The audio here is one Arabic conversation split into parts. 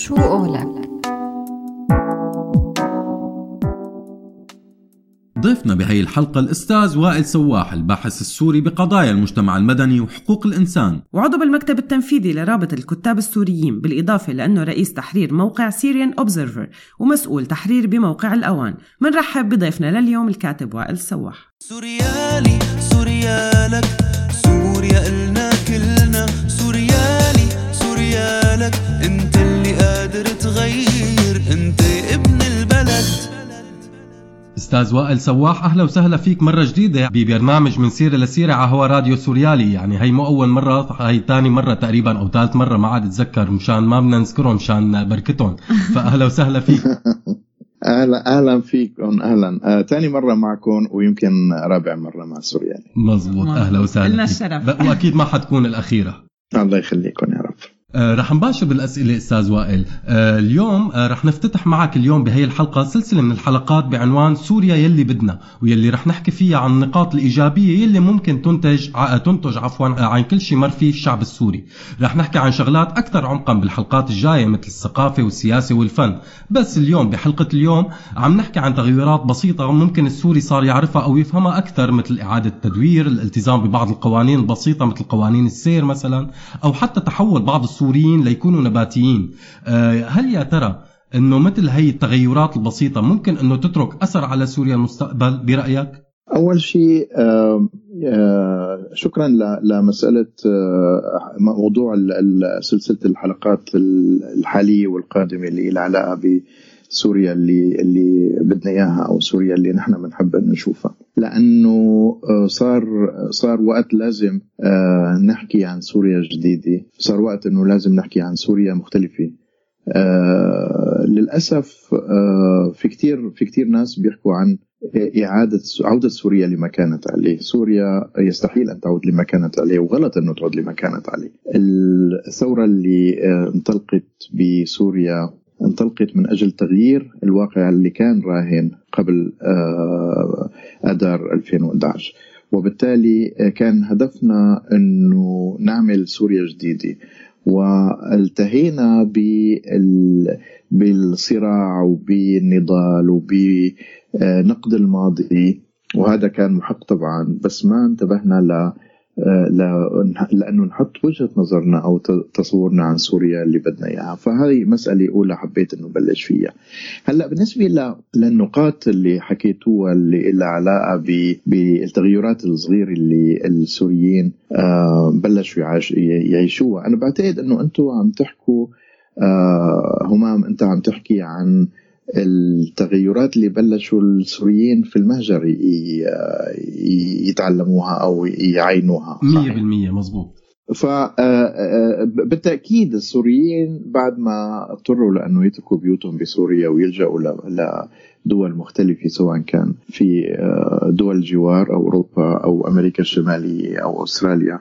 شو قولك؟ ضيفنا بهي الحلقة الأستاذ وائل سواح الباحث السوري بقضايا المجتمع المدني وحقوق الإنسان. وعضو بالمكتب التنفيذي لرابطة الكتاب السوريين بالإضافة لأنه رئيس تحرير موقع Syrian Observer ومسؤول تحرير بموقع الأوان. منرحب بضيفنا لليوم الكاتب وائل سواح. سوريالي سوريالك سوريا إلنا كلنا. سوريالي سوريالك أنت اللي أستاذ وائل سواح أهلا وسهلا فيك مرة جديدة ببرنامج من سيرة لسيرة على هوا راديو سوريالي. يعني هي مو أول مرة هي ثاني مرة تقريبا أو ثالث مرة ما عاد أتذكر مشان ما بدنا نذكرهم مشان بركتهم. فأهلا وسهلا فيك. أهلا أهلا فيكم أهلا. آه، ثاني مرة معكم ويمكن رابع مرة مع سوريالي. مزبوط أهلا وسهلا لنا. الشرف. وأكيد ما حتكون الأخيرة. الله يخليكم يا رب. رح نباشر بالأسئلة أستاذ وائل. آه، اليوم آه، رح نفتتح معك اليوم بهي الحلقة سلسلة من الحلقات بعنوان سوريا يلي بدنا واللي رح نحكي فيها عن النقاط الإيجابية يلي ممكن تنتج تنتج عفوا آه، عن كل شيء مر فيه الشعب السوري. رح نحكي عن شغلات أكثر عمقا بالحلقات الجاية مثل الثقافة والسياسة والفن. بس اليوم بحلقة اليوم عم نحكي عن تغيرات بسيطة ممكن السوري صار يعرفها أو يفهمها أكثر مثل إعادة التدوير الالتزام ببعض القوانين البسيطة مثل قوانين السير مثلا أو حتى تحول بعض السوريين ليكونوا نباتيين. آه، هل يا ترى إنه مثل هي التغيرات البسيطة ممكن إنه تترك أثر على سوريا المستقبل برأيك؟ أول شيء آه، آه، شكرا لمسألة موضوع سلسلة الحلقات الحالية والقادمة اللي لها علاقة بسوريا اللي اللي بدنا إياها أو سوريا اللي نحن بنحب نشوفها. لأنه آه، صار صار وقت لازم آه، نحكي عن سوريا جديده صار وقت إنه لازم نحكي عن سوريا مختلفة. آه للأسف في كثير في كثير ناس بيحكوا عن إعادة عودة سوريا لما كانت عليه، سوريا يستحيل أن تعود لما كانت عليه وغلط إنه تعود لما كانت عليه. الثورة اللي انطلقت بسوريا انطلقت من أجل تغيير الواقع اللي كان راهن قبل آه آذار 2011 وبالتالي آه، كان هدفنا أنه نعمل سوريا جديدة. والتهينا بال بالصراع وبالنضال وبنقد الماضي. وهذا كان محق طبعا بس ما انتبهنا لأنه نحط وجهة نظرنا أو تصورنا عن سوريا اللي بدنا إياها. فهذه مسألة أولى حبيت إنه بلش فيها. هلأ بالنسبة للنقاط اللي حكيتوها اللي لها علاقة بالتغيرات الصغيرة اللي السوريين آه، بلشوا يعيش- يعيشوها. أنا بعتقد إنه أنتم عم تحكوا آه، همام أنت عم تحكي عن التغيرات اللي بلشوا السوريين في المهجر يتعلموها أو يعينوها. 100% مزبوط فبالتاكيد السوريين بعد ما اضطروا لأنه يتركوا بيوتهم بسوريا ويلجأوا لدول مختلفة سواء كان في آه، دول الجوار أو أوروبا أو أمريكا الشمالية أو أستراليا.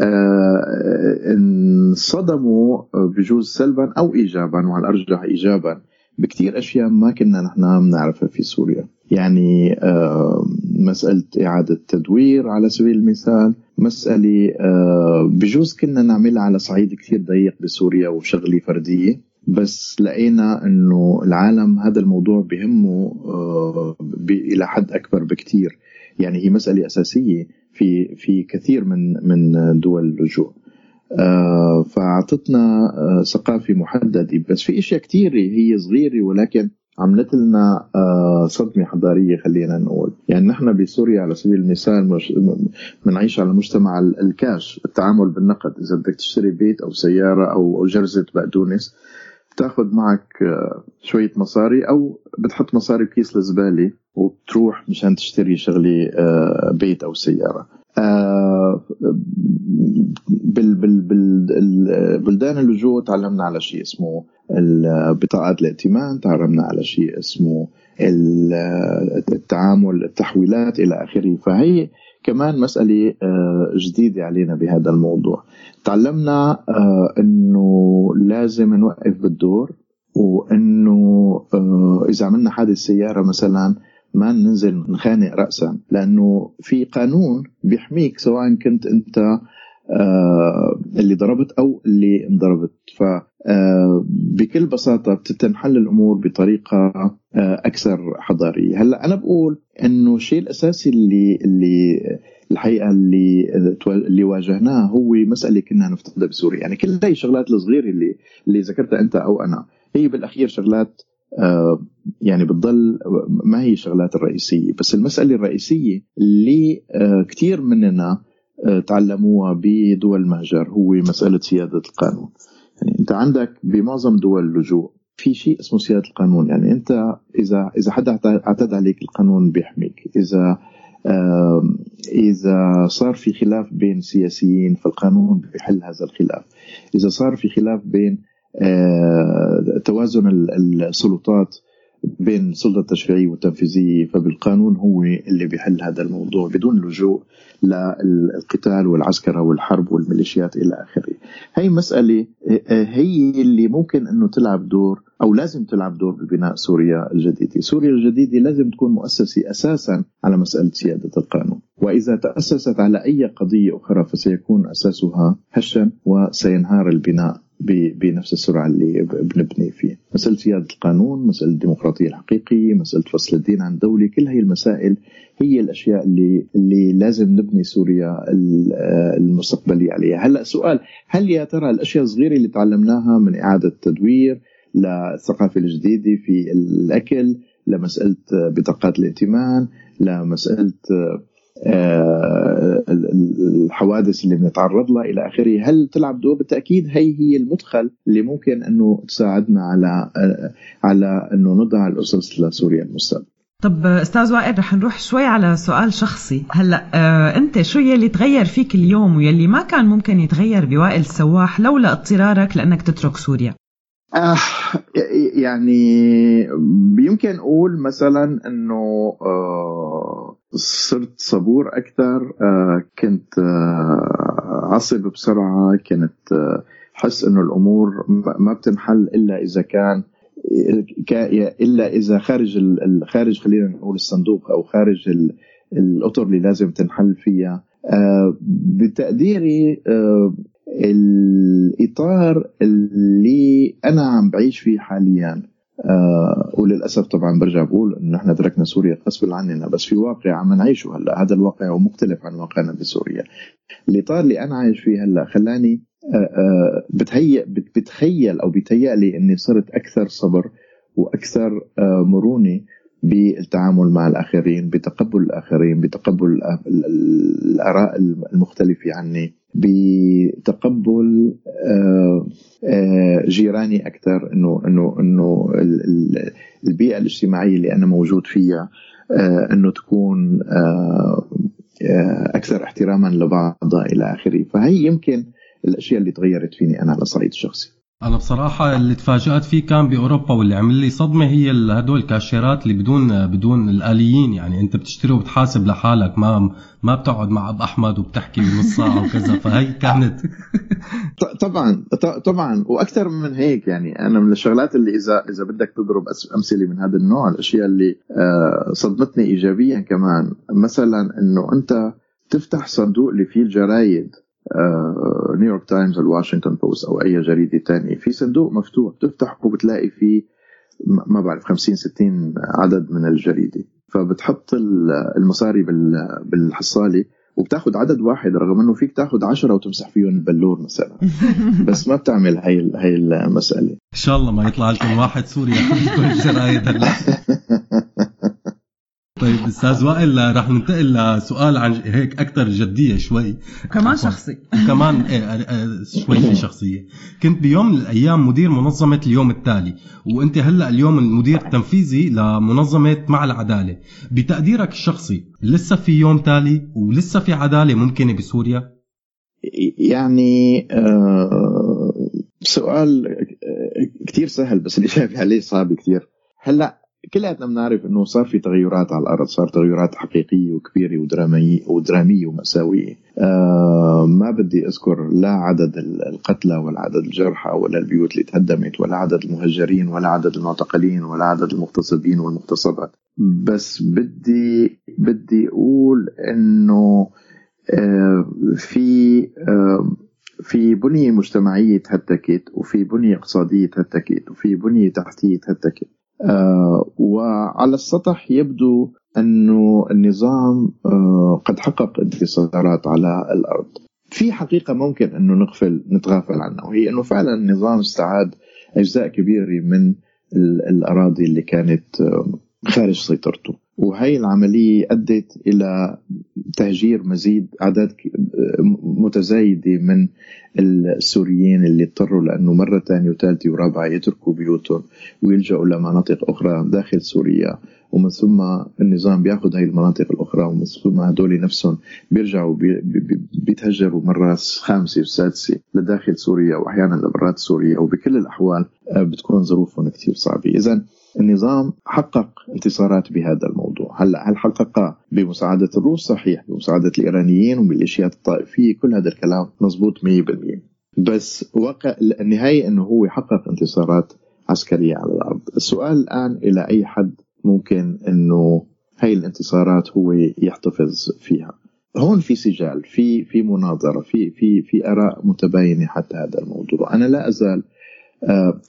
آه، انصدموا بجوز سلبا أو ايجابا وعلى الأرجح ايجابا بكثير أشياء ما كنا نحن بنعرفها في سوريا. يعني آه، مسألة إعادة تدوير على سبيل المثال مسألة آه، بجوز كنا نعملها على صعيد كثير ضيق بسوريا وشغلة فردية بس لقينا إنه العالم هذا الموضوع بهمه آه، إلى حد أكبر بكثير يعني هي مسألة أساسية في في كثير من من دول اللجوء فأعطتنا آه، ثقافة محددة. بس في أشياء كثيره هي صغيرة ولكن عملت لنا آه، صدمة حضارية خلينا نقول. يعني نحن بسوريا على سبيل المثال بنعيش على مجتمع ال- الكاش التعامل بالنقد. إذا بدك تشتري بيت أو سيارة أو جرزة بقدونس بتاخذ معك آه، شوية مصاري أو بتحط مصاري بكيس الزبالة وبتروح مشان تشتري شغلة آه، بيت أو سيارة. آه، بال بال بال بلدان اللجوء تعلمنا على شيء اسمه بطاقات الائتمان تعلمنا على شيء اسمه ال- التعامل التحويلات إلى آخره. فهي كمان مسألة آه، جديدة علينا بهذا الموضوع. تعلمنا آه، أنه لازم نوقف بالدور وأنه آه، إذا عملنا حادث سيارة مثلا ما ننزل نخانق رأسا لأنه في قانون بيحميك سواء كنت أنت آه، اللي ضربت أو اللي انضربت. ف آه، بكل بساطة بتنحل الأمور بطريقة آه، أكثر حضارية. هلأ أنا بقول إنه الشيء الأساسي اللي اللي الحقيقة اللي اللي واجهناه هو مسألة كنا نفتقدها بسوريا. يعني كل هاي الشغلات الصغيرة اللي اللي ذكرتها أنت أو أنا هي بالأخير شغلات يعني بتضل ما هي الشغلات الرئيسية. بس المسألة الرئيسية اللي كثير مننا تعلموها بدول المهجر هو مسألة سيادة القانون. يعني أنت عندك بمعظم دول اللجوء في شيء اسمه سيادة القانون. يعني أنت إذا إذا حدا اعتدى عليك القانون بيحميك. إذا إذا صار في خلاف بين سياسيين فالقانون بيحل هذا الخلاف. إذا صار في خلاف بين آه، توازن السلطات بين السلطة التشريعية والتنفيذية فبالقانون هو اللي بيحل هذا الموضوع بدون لجوء للقتال والعسكرة والحرب والميليشيات إلى آخره. هي مسألة هي اللي ممكن أنه تلعب دور أو لازم تلعب دور ببناء سوريا الجديدة. سوريا الجديدة لازم تكون مؤسسة أساسا على مسألة سيادة القانون. وإذا تأسست على أي قضية أخرى فسيكون أساسها هشا وسينهار البناء بنفس السرعة اللي بنبني فيه. مسألة سيادة القانون مسألة الديمقراطية الحقيقية مسألة فصل الدين عن الدولة كل هي المسائل هي الأشياء اللي, اللي لازم نبني سوريا المستقبلية عليها. هلأ سؤال هل يا ترى الأشياء الصغيرة اللي تعلمناها من إعادة تدوير للثقافة الجديدة في الأكل لمسألة بطاقات الائتمان لمسألة آه، الحوادث اللي بنتعرض لها إلى آخره. هل تلعب دور بالتأكيد؟ هي هي المدخل اللي ممكن أنه تساعدنا على على أنه نضع الأسس لسوريا المستقبل. طب أستاذ وائل رح نروح شوي على سؤال شخصي. هلأ آه أنت شو يلي تغير فيك اليوم ويلي ما كان ممكن يتغير بوائل السواح لولا اضطرارك لأنك تترك سوريا؟ آه يعني يمكن أقول مثلا إنه آه صرت صبور أكثر آه كنت آه عصب بسرعة كنت حس إنه الأمور ما بتنحل إلا إذا كان إلا إذا خارج خارج خلينا نقول الصندوق أو خارج الأطر اللي لازم تنحل فيها. بتقديري الإطار اللي أنا عم بعيش فيه حاليا آه وللأسف طبعا برجع بقول إنه نحن تركنا سوريا غصبا عننا بس في واقع عم نعيشه هلأ. هذا الواقع هو مختلف عن واقعنا بسوريا. الإطار اللي أنا عايش فيه هلأ خلاني آه آه بتهيأ بتخيل أو بيتهيأ لي إني صرت أكثر صبر وأكثر آه مرونة بالتعامل مع الآخرين بتقبل الآخرين بتقبل الآراء المختلفة عني. بتقبل آه، آه، جيراني أكثر إنه إنه إنه البيئة الاجتماعية اللي أنا موجود فيها آه، إنه تكون أكثر احتراما لبعضها إلى آخره. فهي يمكن الأشياء اللي تغيرت فيني أنا على الصعيد الشخصي أنا بصراحة اللي تفاجأت فيه كان بأوروبا واللي عمل لي صدمة هي هدول الكاشيرات اللي بدون بدون الآليين يعني. أنت بتشتري وبتحاسب لحالك ما ما بتقعد مع أب أحمد وبتحكي نص ساعة وكذا. فهي كانت طبعا طبعا. وأكثر من هيك يعني. أنا من الشغلات اللي اذا إذا بدك تضرب أمثلة من هذا النوع الأشياء اللي آه، صدمتني ايجابيا كمان. مثلا إنه أنت تفتح صندوق اللي فيه الجرايد. نيويورك تايمز الواشنطن بوست أو أي جريدة ثانية في صندوق مفتوح بتفتح وبتلاقي فيه ما بعرف 50 60 عدد من الجريدة. فبتحط المصاري بالحصالة وبتاخذ عدد واحد رغم إنه فيك تاخذ عشرة وتمسح فيهم البلور مثلا. بس ما بتعمل هاي هاي المسألة. إن شاء الله ما يطلع لكم واحد سوري ياخذ كل الجرايد هلا طيب أستاذ وائل رح ننتقل لسؤال عن هيك أكثر جدية شوي. كمان شخصي. كمان إيه آه، آه، شوي شخصية. كنت بيوم من الأيام مدير منظمة اليوم التالي وأنت هلأ اليوم المدير التنفيذي لمنظمة مع العدالة. بتقديرك الشخصي لسه في يوم تالي ولسه في عدالة ممكنة بسوريا؟ يعني آه سؤال كثير سهل بس الإجابة عليه صعب كثير هلأ كلياتنا بنعرف إنه صار في تغيرات على الأرض صار تغيرات حقيقية وكبيرة ودرامية ودرامية ومأساوية. آه ما بدي أذكر لا عدد القتلى ولا عدد الجرحى ولا البيوت اللي تهدمت ولا عدد المهجرين ولا عدد المعتقلين ولا عدد المغتصبين والمغتصبات. بس بدي بدي أقول إنه في في بنية مجتمعية تهتكت وفي بنية اقتصادية تهتكت وفي بنية تحتية تهتكت. وعلى السطح يبدو أنه النظام قد حقق انتصارات على الأرض. في حقيقة ممكن أنه نغفل نتغافل عنها وهي أنه فعلا النظام استعاد أجزاء كبيرة من الأراضي اللي كانت خارج سيطرته. وهي العملية أدت إلى تهجير مزيد أعداد متزايدة من السوريين اللي اضطروا لأنه مرة ثانية وثالثة ورابعة يتركوا بيوتهم ويلجأوا لمناطق أخرى داخل سوريا. ومن ثم النظام بياخذ هاي المناطق الأخرى ومن ثم هدول نفسهم بيرجعوا بيتهجروا مره خامسة وسادسة لداخل سوريا وأحيانا لبرات سوريا. وبكل الأحوال آه، بتكون ظروفهم كثير صعبة. اذا النظام حقق انتصارات بهذا الموضوع. هلا هل حققها بمساعدة الروس؟ صحيح. بمساعدة الإيرانيين وميليشيات الطائفية كل هذا الكلام مزبوط 100% بس واقع النهاية أنه هو حقق انتصارات عسكرية على الأرض. السؤال الآن إلى أي حد ممكن أنه هاي الانتصارات هو يحتفظ فيها؟ هون في سجال في في مناظرة في في في آراء متباينة حتى هذا الموضوع. أنا لا أزال آه،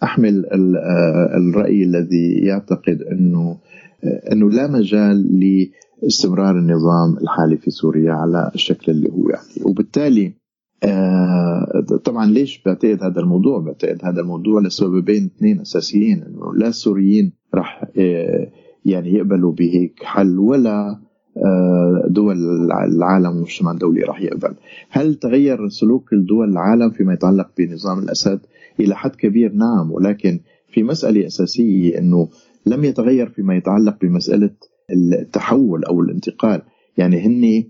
أحمل آه، الرأي الذي يعتقد أنه آه، أنه لا مجال لاستمرار النظام الحالي في سوريا على الشكل اللي هو عليه وبالتالي طبعا ليش بعتقد هذا الموضوع؟ بعتقد هذا الموضوع لسببين اثنين أساسيين إنه لا السوريين راح يعني يقبلوا بهيك حل ولا دول العالم والمجتمع الدولي راح يقبل. هل تغير سلوك الدول العالم فيما يتعلق بنظام الأسد؟ إلى حد كبير نعم ولكن في مسألة أساسية أنه لم يتغير فيما يتعلق بمسألة التحول أو الانتقال. يعني هن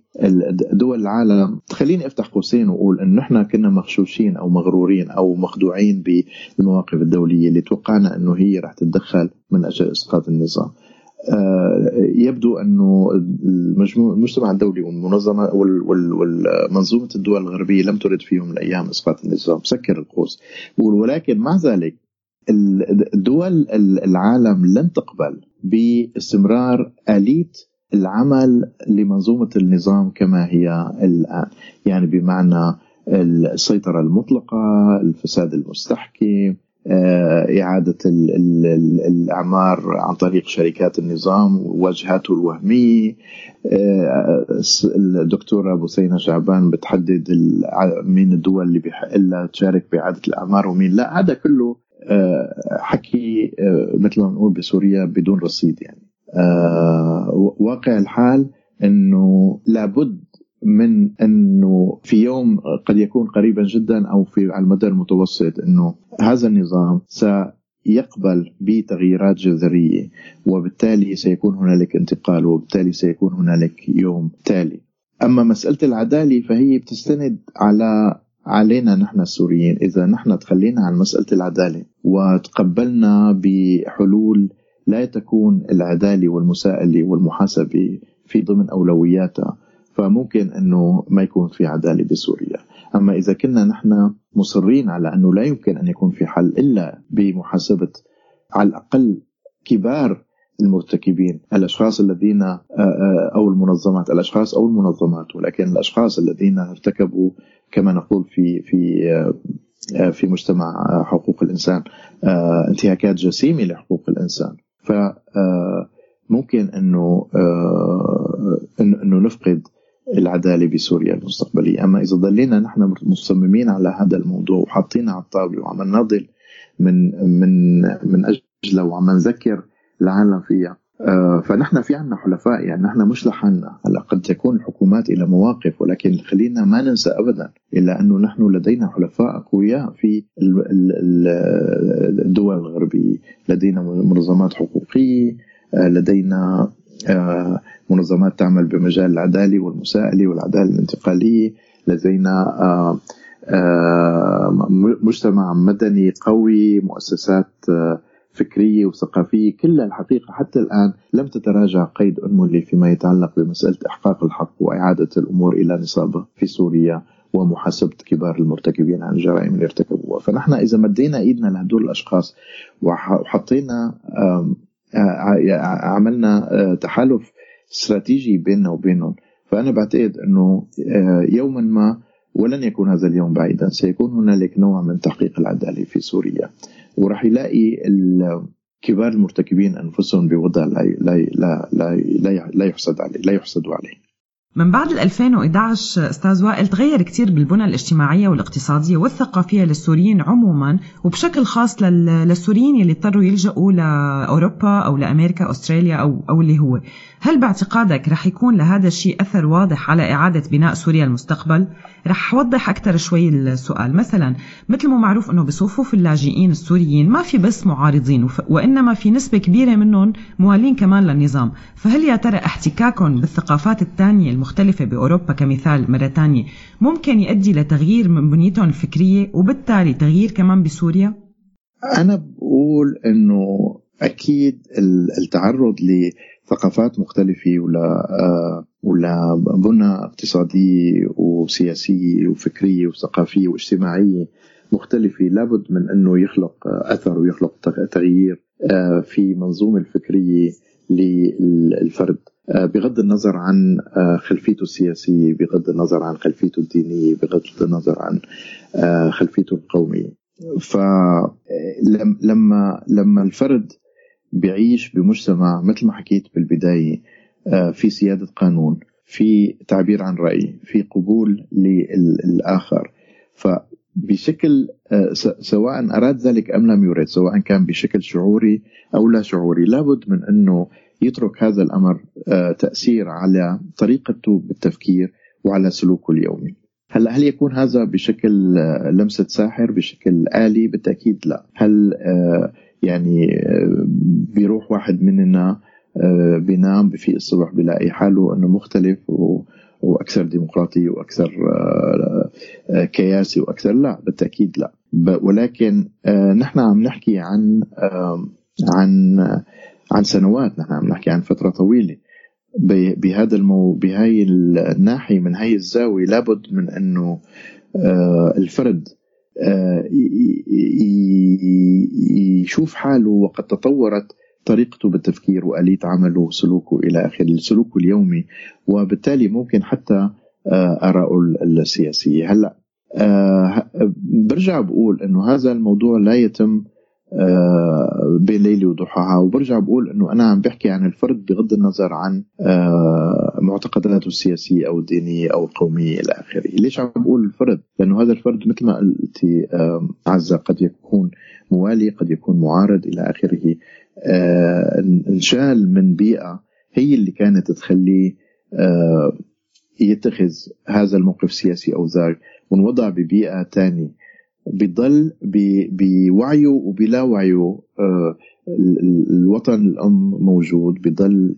دول العالم خليني أفتح قوسين وأقول انه نحن كنا مغشوشين أو مغرورين أو مخدوعين بالمواقف الدولية اللي توقعنا إنه هي رح تتدخل من أجل إسقاط النظام. آه، يبدو أنه المجتمع الدولي والمنظمة والمنظومه الدول الغربية لم ترد في يوم من الأيام إسقاط النظام. سكر القوس. ولكن مع ذلك الدول العالم لن تقبل باستمرار آلية العمل لمنظومة النظام كما هي الآن. يعني بمعنى السيطرة المطلقة الفساد المستحكم إعادة الأعمار عن طريق شركات النظام وواجهاته الوهمية آه، الدكتورة بوسينة شعبان بتحدد مين الدول اللي بيحق لها تشارك بإعادة الأعمار ومين لا. هذا كله آه، حكي مثل ما بنقول بسوريا بدون رصيد يعني. واقع الحال إنه لابد من أنه في يوم قد يكون قريبا جدا أو في على المدى المتوسط أنه هذا النظام سيقبل بتغييرات جذرية وبالتالي سيكون هنالك انتقال وبالتالي سيكون هنالك يوم تالي. أما مسألة العدالة فهي بتستند على علينا نحن السوريين إذا نحن تخلينا عن مسألة العدالة وتقبلنا بحلول لا تكون العدالة والمساءلة والمحاسبة في ضمن أولوياتها فممكن إنه ما يكون في عدالة بسوريا. أما إذا كنا نحن مصرين على أنه لا يمكن أن يكون في حل إلا بمحاسبة على الأقل كبار المرتكبين الأشخاص الذين آه، آه، أو المنظمات الأشخاص أو المنظمات ولكن الأشخاص الذين ارتكبوا كما نقول في في آه، في مجتمع حقوق الإنسان انتهاكات جسيمة لحقوق الإنسان. ف ممكن إنه إنه نفقد العدالة بسوريا المستقبلية، أما إذا ضلينا نحن مصممين على هذا الموضوع وحاطينه على الطاولة وعم نناضل من من من أجله وعم نذكر العالم فيها آه، فنحن في عنا حلفاء. يعني نحن مش لحالنا هلأ قد تكون الحكومات إلى مواقف ولكن خلينا ما ننسى ابدا إلا أنه نحن لدينا حلفاء أقوياء في الدول الغربية. لدينا منظمات حقوقية آه، لدينا منظمات تعمل بمجال العدالة والمساءلة والعدالة الانتقالية. لدينا آه، آه، مجتمع مدني قوي مؤسسات فكرية وثقافية. كلها الحقيقة حتى الآن لم تتراجع قيد أنملي فيما يتعلق بمسألة إحقاق الحق وإعادة الأمور إلى نصابها في سوريا ومحاسبة كبار المرتكبين عن الجرائم اللي ارتكبوها. فنحن إذا مدينا إيدنا لهدول الأشخاص وحطينا عملنا تحالف استراتيجي بيننا وبينهم. فأنا بعتقد أنه آه، يوما ما ولن يكون هذا اليوم بعيدا. سيكون هنالك نوع من تحقيق العدالة في سوريا. وراح يلاقي كبار المرتكبين أنفسهم بوضع لا لا لا لا, لا يحسد عليه لا يحسدوا عليه. من بعد 2011 أستاذ وائل تغير كثير بالبنى الاجتماعية والاقتصادية والثقافية للسوريين عموما وبشكل خاص للسوريين اللي اضطروا يلجأوا لأوروبا أو لأمريكا أستراليا أو أو اللي هو. هل باعتقادك رح يكون لهذا الشيء أثر واضح على إعادة بناء سوريا المستقبل؟ رح أوضح أكثر شوي السؤال. مثلا مثل ما معروف إنه بصفوف اللاجئين السوريين ما في بس معارضين وإنما في نسبة كبيرة منهم موالين كمان للنظام. فهل يا ترى احتكاكهم بالثقافات الثانية المختلفة بأوروبا كمثال مره ثانية ممكن يؤدي لتغيير من بنيتهم الفكرية وبالتالي تغيير كمان بسوريا؟ أنا بقول إنه أكيد التعرض ثقافات مختلفة ولا آه، ولا بنى اقتصادية وسياسية وفكرية وثقافية واجتماعية مختلفة. لابد من أنه يخلق أثر ويخلق تغيير آه، في منظومة الفكرية للفرد. بغض النظر عن خلفيته السياسية بغض النظر عن خلفيته الدينية بغض النظر عن خلفيته القومية. فلما لما الفرد بيعيش بمجتمع مثل ما حكيت بالبداية آه، في سيادة قانون في تعبير عن رأي في قبول للآخر فبشكل آه، سواء أراد ذلك أم لم يرد سواء كان بشكل شعوري أو لا شعوري لابد من أنه يترك هذا الأمر آه، تأثير على طريقته بالتفكير وعلى سلوكه اليومي هلا هل يكون هذا بشكل لمسة ساحر بشكل آلي؟ بالتأكيد لا. هل يعني آه، بيروح واحد مننا آه، بينام بفيق الصبح بيلاقي حاله إنه مختلف وأكثر ديمقراطية وأكثر آه، كياسي وأكثر؟ لا بالتأكيد لا. ولكن نحن عم نحكي عن عن عن سنوات. نحن عم نحكي عن فترة طويلة. بهذا المو بهاي الناحية من هاي الزاوية لابد من إنه الفرد آه، يشوف حاله وقد تطورت طريقته بالتفكير وآلية عمله وسلوكه إلى آخره السلوك اليومي. وبالتالي ممكن حتى آه، آراءه السياسية. هلأ آه، برجع بقول أنه هذا الموضوع لا يتم آه، بين ليلة وضحاها. وبرجع بقول إنه أنا عم بحكي عن الفرد بغض النظر عن آه، معتقداته السياسية أو الدينية أو القومية إلى آخره، ليش عم بقول الفرد؟ لأنه هذا الفرد مثل ما قلتي عزة قد يكون موالي قد يكون معارض إلى آخره. آه، إنشال من بيئة هي اللي كانت تخليه يتخذ هذا الموقف السياسي أو ذاك ونوضع ببيئة ثانية بيضل بوعيه وبلا وعيه. آه، الوطن الأم موجود بضل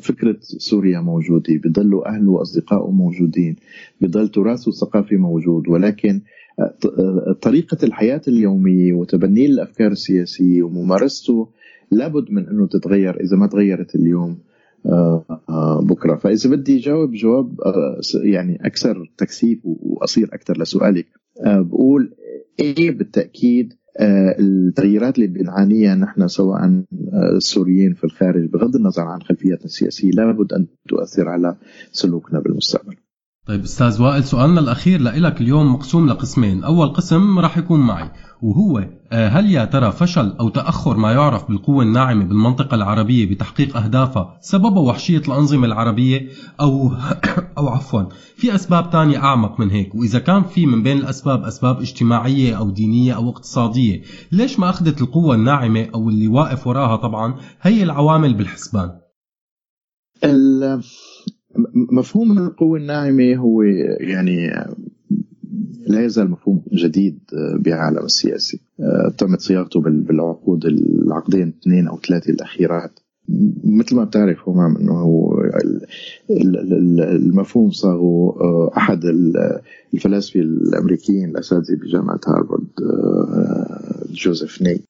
فكرة سوريا موجودة بضلوا أهله وأصدقائه موجودين بضل تراثه الثقافي موجود. ولكن آه، آه، طريقة الحياة اليومية وتبنيه الأفكار السياسية وممارسته لابد من أنه تتغير إذا ما تغيرت اليوم. بكرة. فإذا بدي جاوب جواب يعني أكثر تكثيف وأصير أكثر لسؤالك. بقول إيه بالتأكيد آه، التغييرات اللي بنعانيها نحن سواء آه، السوريين في الخارج بغض النظر عن خلفياتنا السياسية لابد أن تؤثر على سلوكنا بالمستقبل. طيب أستاذ وائل سؤالنا الأخير لك اليوم مقسوم لقسمين، أول قسم راح يكون معي وهو آه، هل يا ترى فشل أو تأخر ما يعرف بالقوة الناعمة بالمنطقة العربية بتحقيق اهدافها سببه وحشية الأنظمة العربية؟ أو أو عفوا في أسباب ثانية أعمق من هيك؟ وإذا كان في من بين الأسباب أسباب اجتماعية أو دينية أو اقتصادية ليش ما أخذت القوة الناعمة أو اللي واقف وراها طبعا هي العوامل بالحسبان؟ مفهوم القوة الناعمة هو يعني لا يزال مفهوم جديد بعالم السياسي. آه، تمت صياغته بالعقود العقدين اثنين أو ثلاثة الأخيرات. مثل ما بتعرف همام إنه هو المفهوم صاغه آه، أحد الفلاسفة الأمريكيين الأساتذة بجامعة هارفارد آه، جوزيف ني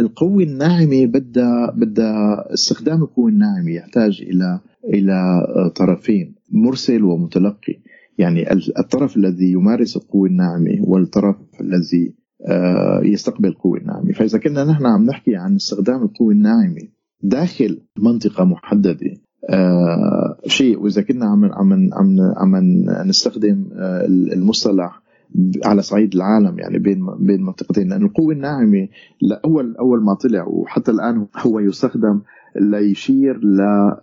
القوة الناعمة بدها بدها استخدام القوة الناعمة يحتاج إلى إلى طرفين مرسل ومتلقي. يعني الطرف الذي يمارس القوة الناعمة والطرف الذي آه، يستقبل القوة الناعمة فإذا كنا نحن عم نحكي عن استخدام القوة الناعمة داخل منطقة محددة آه شيء. وإذا كنا عم عم عم عم نستخدم آه المصطلح على صعيد العالم يعني بين بين منطقتين. لأن القوة الناعمه اول أول ما طلع وحتى الآن هو يستخدم ليشير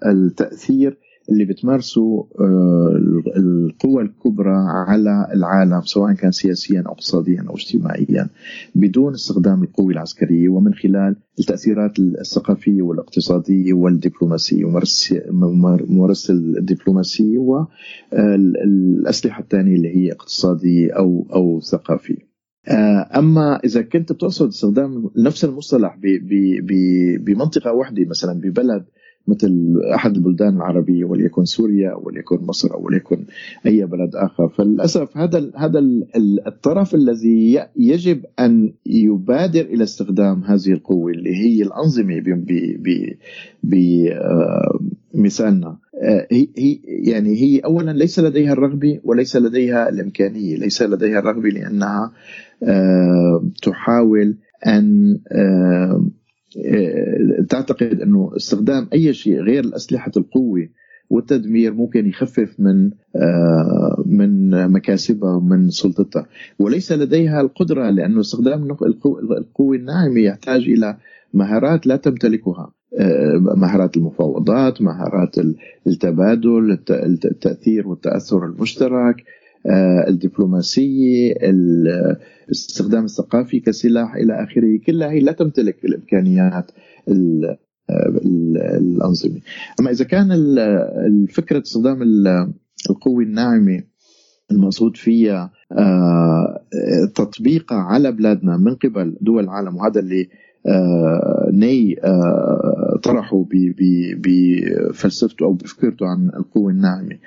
للتاثير اللي بتمارسه آه، القوى الكبرى على العالم سواء كان سياسيا أو اقتصاديا أو اجتماعيا بدون استخدام القوة العسكرية ومن خلال التأثيرات الثقافية والاقتصادية والدبلوماسية وممارسة الدبلوماسية والأسلحة الثانية اللي هي اقتصادية أو أو ثقافية. آه، أما إذا كنت بتقصد استخدام نفس المصطلح بمنطقة واحدة مثلا ببلد مثل أحد البلدان العربية وليكن سوريا وليكن مصر أو وليكن أي بلد آخر فللأسف هذا هذا الطرف الذي يجب أن يبادر إلى استخدام هذه القوة اللي هي الأنظمة بمثالنا آه، هي هي يعني هي اولا ليس لديها الرغبة وليس لديها الإمكانية، ليس لديها الرغبة لأنها آه، تحاول أن آه، تعتقد أنه استخدام أي شيء غير اسلحه القوة والتدمير ممكن يخفف من من مكاسبها ومن سلطتها. وليس لديها القدرة لأنه استخدام القوة الناعمة يحتاج إلى مهارات لا تمتلكها. آه، مهارات المفاوضات مهارات التبادل التأثير والتأثر المشترك آه، الدبلوماسية الاستخدام الثقافي كسلاح إلى آخره. كلها هي لا تمتلك الإمكانيات الأنظمة. أما إذا كان الفكرة استخدام القوة الناعمة المقصود فيها آه، تطبيقها على بلادنا من قبل دول العالم وهذا اللي آه، ني طرحه بفلسفته أو بفكرته عن القوة الناعمة.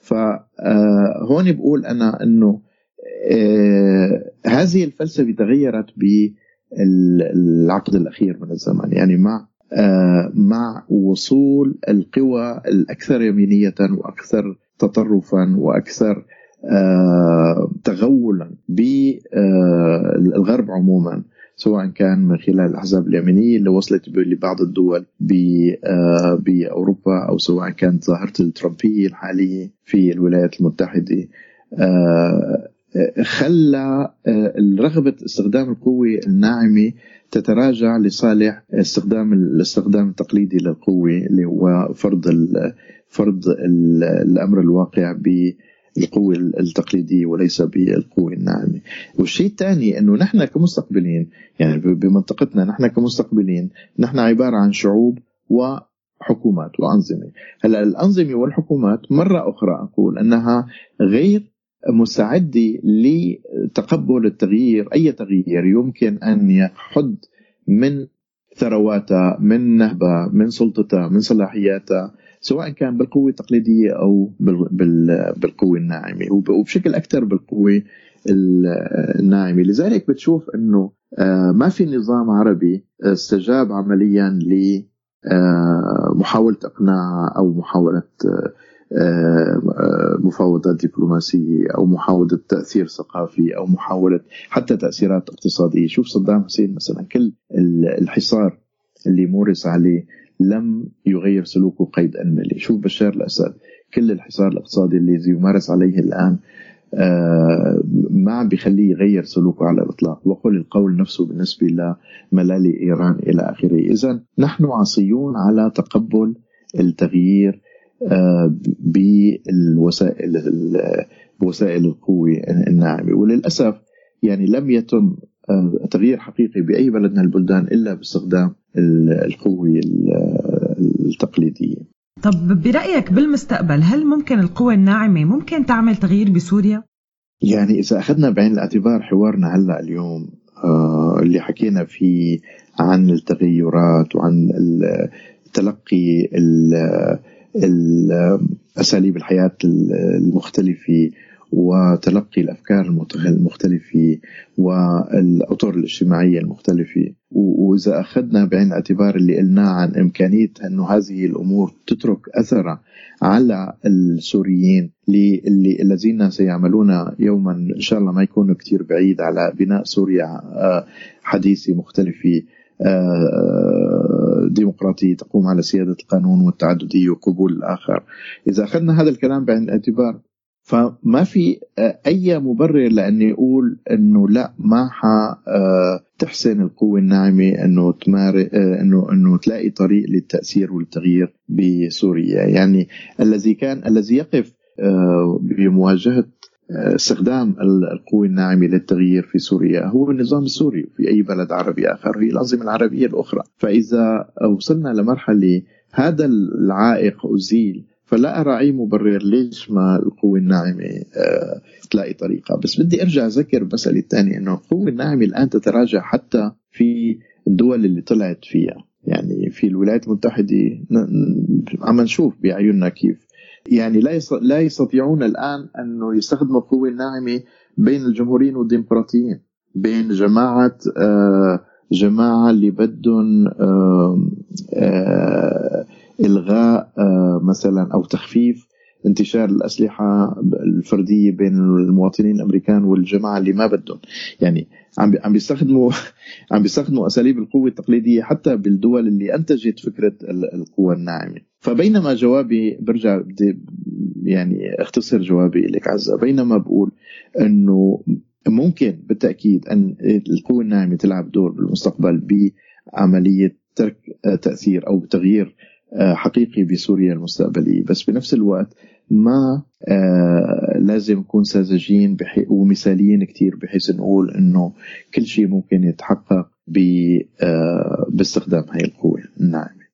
فهون بقول أنا إنه آه، هذه الفلسفة تغيرت بالعقد الأخير من الزمن. يعني مع آه، مع وصول القوى الأكثر يمينية وأكثر تطرفا وأكثر آه، تغولا بالغرب عموما. سواء كان من خلال الأحزاب اليمينية اللي وصلت لبعض الدول آه، بأوروبا أو سواء كانت ظاهرة الترامبية الحالية في الولايات المتحدة. آه، خلى آه، رغبة استخدام القوة الناعمة تتراجع لصالح استخدام الاستخدام التقليدي للقوة اللي هو فرض فرض الأمر الواقع بالقوة التقليدية وليس بالقوة الناعمة. والشيء الثاني أنه نحن كمستقبلين يعني بمنطقتنا نحن كمستقبلين نحن عبارة عن شعوب وحكومات وأنظمة. هلأ الأنظمة والحكومات مرة أخرى أقول أنها غير مستعدة لتقبل التغيير أي تغيير يمكن أن يحد من ثرواتها من نهبها من سلطتها من صلاحياتها سواء كان بالقوة التقليدية أو بالقوة الناعمة وبشكل أكثر بالقوة الناعمة. لذلك بتشوف أنه آه، ما في نظام عربي استجاب عمليا لمحاولة آه، إقناع أو محاولة آه، مفاوضات دبلوماسية أو محاولة تأثير ثقافي أو محاولة حتى تأثيرات اقتصادية. شوف صدام حسين مثلا كل الحصار اللي مورس عليه لم يغير سلوكه قيد أنملي. شوف بشار الأسد كل الحصار الاقتصادي الذي يمارس عليه الآن آه، ما عم بيخليه يغير سلوكه على الإطلاق. وقل القول نفسه بالنسبة لملالي إيران إلى آخره. اذا نحن عصيون على تقبل التغيير آه، بالوسائل بوسائل القوة الناعمة وللأسف يعني لم يتم آه، تغيير حقيقي بأي بلد من البلدان إلا باستخدام القوة التقليدية طب برأيك بالمستقبل هل ممكن القوى الناعمة ممكن تعمل تغيير بسوريا؟ يعني إذا أخذنا بعين الاعتبار حوارنا هلأ اليوم آه اللي حكينا فيه عن التغيرات وعن تلقي أساليب الحياة المختلفة وتلقي الأفكار المختلفة والأطر الاجتماعية المختلفة. وإذا أخذنا بعين الاعتبار اللي قلناه عن إمكانية إنه هذه الأمور تترك اثرها على السوريين اللي الذين سيعملون يوما إن شاء الله ما يكونوا كثير بعيد على بناء سوريا آه، حديثة مختلفة. ديمقراطية تقوم على سيادة القانون والتعددية وقبول الآخر. إذا أخذنا هذا الكلام بعين الاعتبار فما في آه، أي مبرر لاني أقول إنه لا ما آه، تحسن القوة الناعمة إنه تمار إنه إنه تلاقي طريق للتأثير والتغيير بسوريا، يعني الذي كان الذي يقف بمواجهة استخدام القوة الناعمة للتغيير في سوريا. هو النظام السوري في أي بلد عربي آخر هي الأنظمة العربية الأخرى. فإذا وصلنا لمرحلة هذا العائق أزيل فلا أرى أي مبرر ليش ما القوة الناعمة آه، تلاقي طريقة. بس بدي أرجع أذكر المسألة الثانية أنه القوة الناعمة الآن تتراجع حتى في الدول اللي طلعت فيها. يعني في الولايات المتحدة عم نشوف بعيوننا كيف يعني لا لا يستطيعون الآن أنه يستخدموا القوه الناعمة بين الجمهوريين والديمقراطيين بين جماعة آه، جماعة اللي بدهم آه، إلغاء آه، مثلا أو تخفيف انتشار الأسلحة الفردية بين المواطنين الأمريكان والجماعة اللي ما بدهم. يعني عم عم بيستخدموا عم بيستخدموا أساليب القوة التقليدية حتى بالدول اللي أنتجت فكرة القوى الناعمة. فبينما جوابي برجع بدي يعني اختصر جوابي لك عزة. بينما بقول إنه ممكن بالتأكيد أن القوة الناعمة تلعب دور بالمستقبل بعملية ترك تأثير أو تغيير آه، حقيقي بسوريا المستقبلية. بس بنفس الوقت ما آه لازم نكون ساذجين ومثاليين كثير بحيث نقول إنه كل شيء ممكن يتحقق آه باستخدام هاي القوة الناعمة.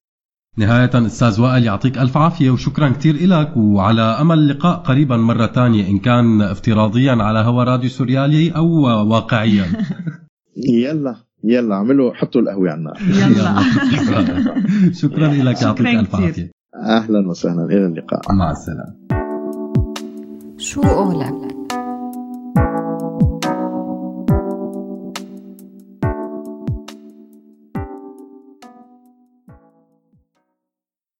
نهاية أستاذ وائل يعطيك ألف عافية وشكرا كثير لك وعلى أمل لقاء قريبا مرة ثانية إن كان افتراضيا على هوا راديو سوريالي أو واقعيا. يلا يلا اعملوا حطوا القهوة على النار. يلا. شكرا. لك يعطيك ألف عافية. أهلا وسهلا إلى اللقاء. مع السلامة. شو قولك